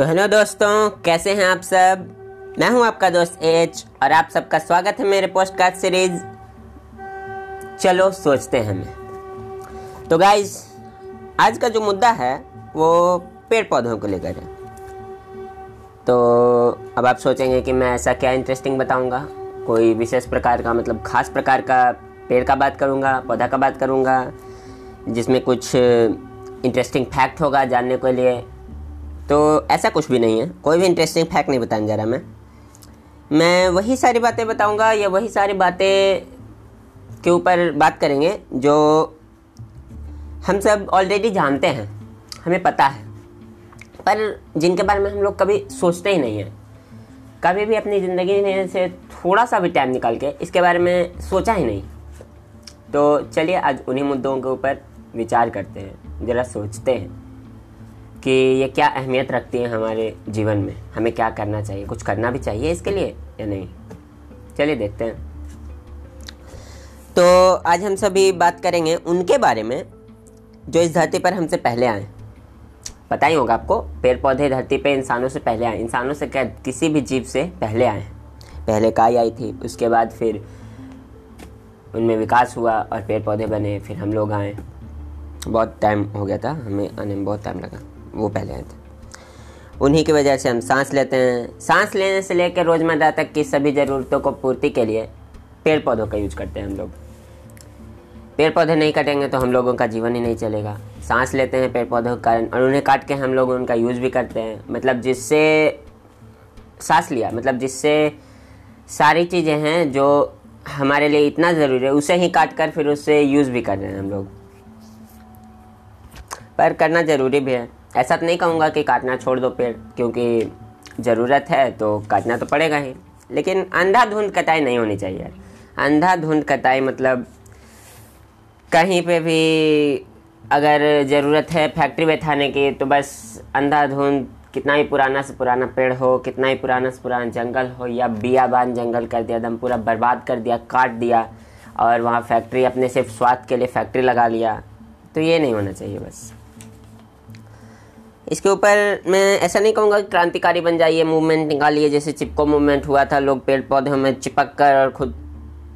तो हेलो दोस्तों, कैसे हैं आप सब? मैं हूँ आपका दोस्त एच और आप सबका स्वागत है मेरे कार्ड सीरीज़ चलो, सोचते हैं मैं तो गाइज़ आज का जो मुद्दा है, वो पेड़ पौधों को लेकर है। तो अब आप सोचेंगे कि मैं ऐसा क्या इंटरेस्टिंग बताऊँगा? कोई विशेष प्रकार का मतलब खास प्रकार का पेड़ का बात करूँगा, पौधा का बात करूँगा, जिसमें कुछ इंटरेस्टिंग फैक्ट होगा जानने के लिए। तो ऐसा कुछ भी नहीं है। कोई भी इंटरेस्टिंग फैक्ट नहीं बताने जा रहा मैं। मैं वही सारी बातें बताऊँगा या वही सारी बातें के ऊपर बात करेंगे जो हम सब ऑलरेडी जानते हैं। हमें पता है। पर जिनके बारे में हम लोग कभी सोचते ही नहीं हैं। कभी भी अपनी ज़िंदगी में से थोड़ा सा भी टाइम निकाल के इसके बारे में सोचा ही नहीं। तो चलिए आज उन्हीं मुद्दों के ऊपर विचार करते हैं। ज़रा सोचते हैं। कि ये क्या अहमियत रखती है हमारे जीवन में? हमें क्या करना चाहिए? कुछ करना भी चाहिए इसके लिए या नहीं? चलिए देखते हैं। तो आज हम सभी बात करेंगे उनके बारे में, जो इस धरती पर हमसे पहले आए। पता ही होगा आपको पेड़ पौधे धरती पे इंसानों से पहले आए। इंसानों से क्या, किसी भी जीव से पहले आए। पहले काई आई थी, उसके बाद फिर उनमें विकास हुआ और पेड़ पौधे बने, फिर हम लोग आए। बहुत टाइम हो गया था, हमें आने में बहुत टाइम लगा। वो पहले आए थे उन्हीं की वजह से हम सांस लेते हैं। सांस लेने से लेकर रोज़मर्रा तक की सभी ज़रूरतों को पूर्ति के लिए पेड़ पौधों का यूज़ करते हैं हम लोग। पेड़ पौधे नहीं कटेंगे तो हम लोगों का जीवन ही नहीं चलेगा। सांस लेते हैं पेड़ पौधों के कारण और उन्हें काट के हम लोग उनका यूज़ भी करते हैं। मतलब जिससे सांस लिया मतलब जिससे सारी चीज़ें हैं जो हमारे लिए इतना ज़रूरी है, उसे ही काट कर फिर उससे यूज़ भी कर रहे हैं हम लोग। पर करना ज़रूरी भी है। ऐसा तो नहीं कहूँगा कि काटना छोड़ दो पेड़, क्योंकि ज़रूरत है तो काटना तो पड़ेगा ही। लेकिन अंधाधुंध कटाई नहीं होनी चाहिए अंधाधुंध कटाई मतलब कहीं पे भी अगर ज़रूरत है फैक्ट्री बैठाने की तो बस अंधाधुंध, कितना ही पुराना से पुराना पेड़ हो, कितना ही पुराना से पुराना जंगल हो, या बियाबान जंगल कर दिया एकदम पूरा बर्बाद कर दिया, काट दिया, और वहाँ फैक्ट्री अपने सिर्फ़ स्वाद के लिए फैक्ट्री लगा लिया तो ये नहीं होना चाहिए बस। इसके ऊपर मैं ऐसा नहीं कहूँगा कि क्रांतिकारी बन जाइए मूवमेंट निकालिए, जैसे चिपको मूवमेंट हुआ था, लोग पेड़ पौधों में चिपक कर और खुद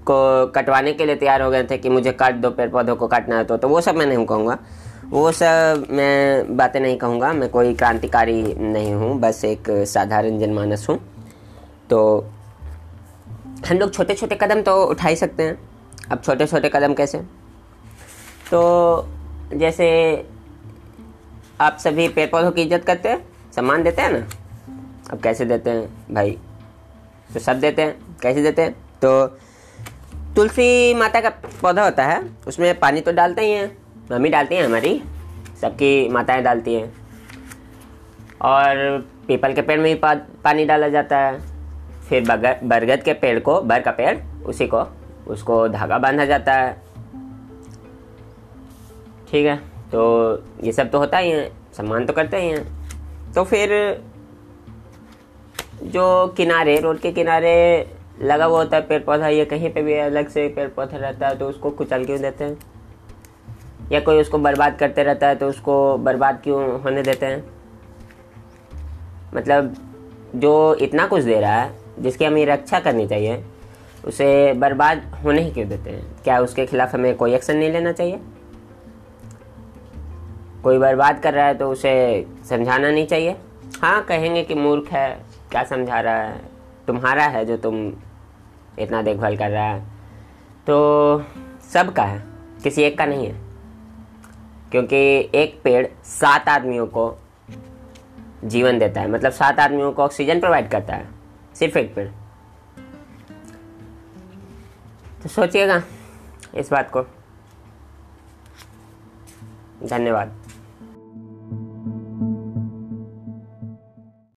को कटवाने के लिए तैयार हो गए थे कि मुझे काट दो पेड़ पौधों को काटना है तो तो वो सब मैं नहीं कहूँगा। वो सब मैं बातें नहीं कहूँगा, मैं कोई क्रांतिकारी नहीं हूँ, बस एक साधारण जनमानस हूँ। तो हम लोग छोटे छोटे कदम तो उठा ही सकते हैं। अब छोटे छोटे कदम कैसे? तो जैसे आप सभी पेड़ पौधों की इज़्ज़त करते हैं सम्मान देते हैं ना? अब कैसे देते हैं? भाई तो सब देते हैं कैसे देते हैं? तो तुलसी माता का पौधा होता है उसमें पानी तो डालते ही हैं मम्मी डालती हैं हमारी सबकी माताएँ डालती हैं। और पीपल के पेड़ में भी पा, पानी डाला जाता है फिर बरगद के पेड़ को बर का पेड़ उसी को उसको धागा बांधा जाता है। ठीक है? तो ये सब तो होता ही है, सम्मान तो करते ही हैं। तो फिर जो किनारे, रोड के किनारे लगा हुआ होता है पेड़ पौधा या कहीं पे भी अलग से पेड़ पौधा रहता है तो उसको कुचल क्यों देते हैं? या कोई उसको बर्बाद करते रहता है तो उसको बर्बाद क्यों होने देते हैं? मतलब जो इतना कुछ दे रहा है, जिसकी हमें रक्षा करनी चाहिए, उसे बर्बाद होने ही क्यों देते हैं? क्या उसके खिलाफ हमें कोई एक्शन नहीं लेना चाहिए? कोई बर्बाद कर रहा है तो उसे समझाना नहीं चाहिए। हाँ कहेंगे कि मूर्ख है, क्या समझा रहा है? तुम्हारा है जो तुम इतना देखभाल कर रहा है। तो सबका है, किसी एक का नहीं है। क्योंकि एक पेड़ सात आदमियों को जीवन देता है। मतलब सात आदमियों को ऑक्सीजन प्रोवाइड करता है, सिर्फ़ एक पेड़। तो सोचिएगा इस बात को। धन्यवाद।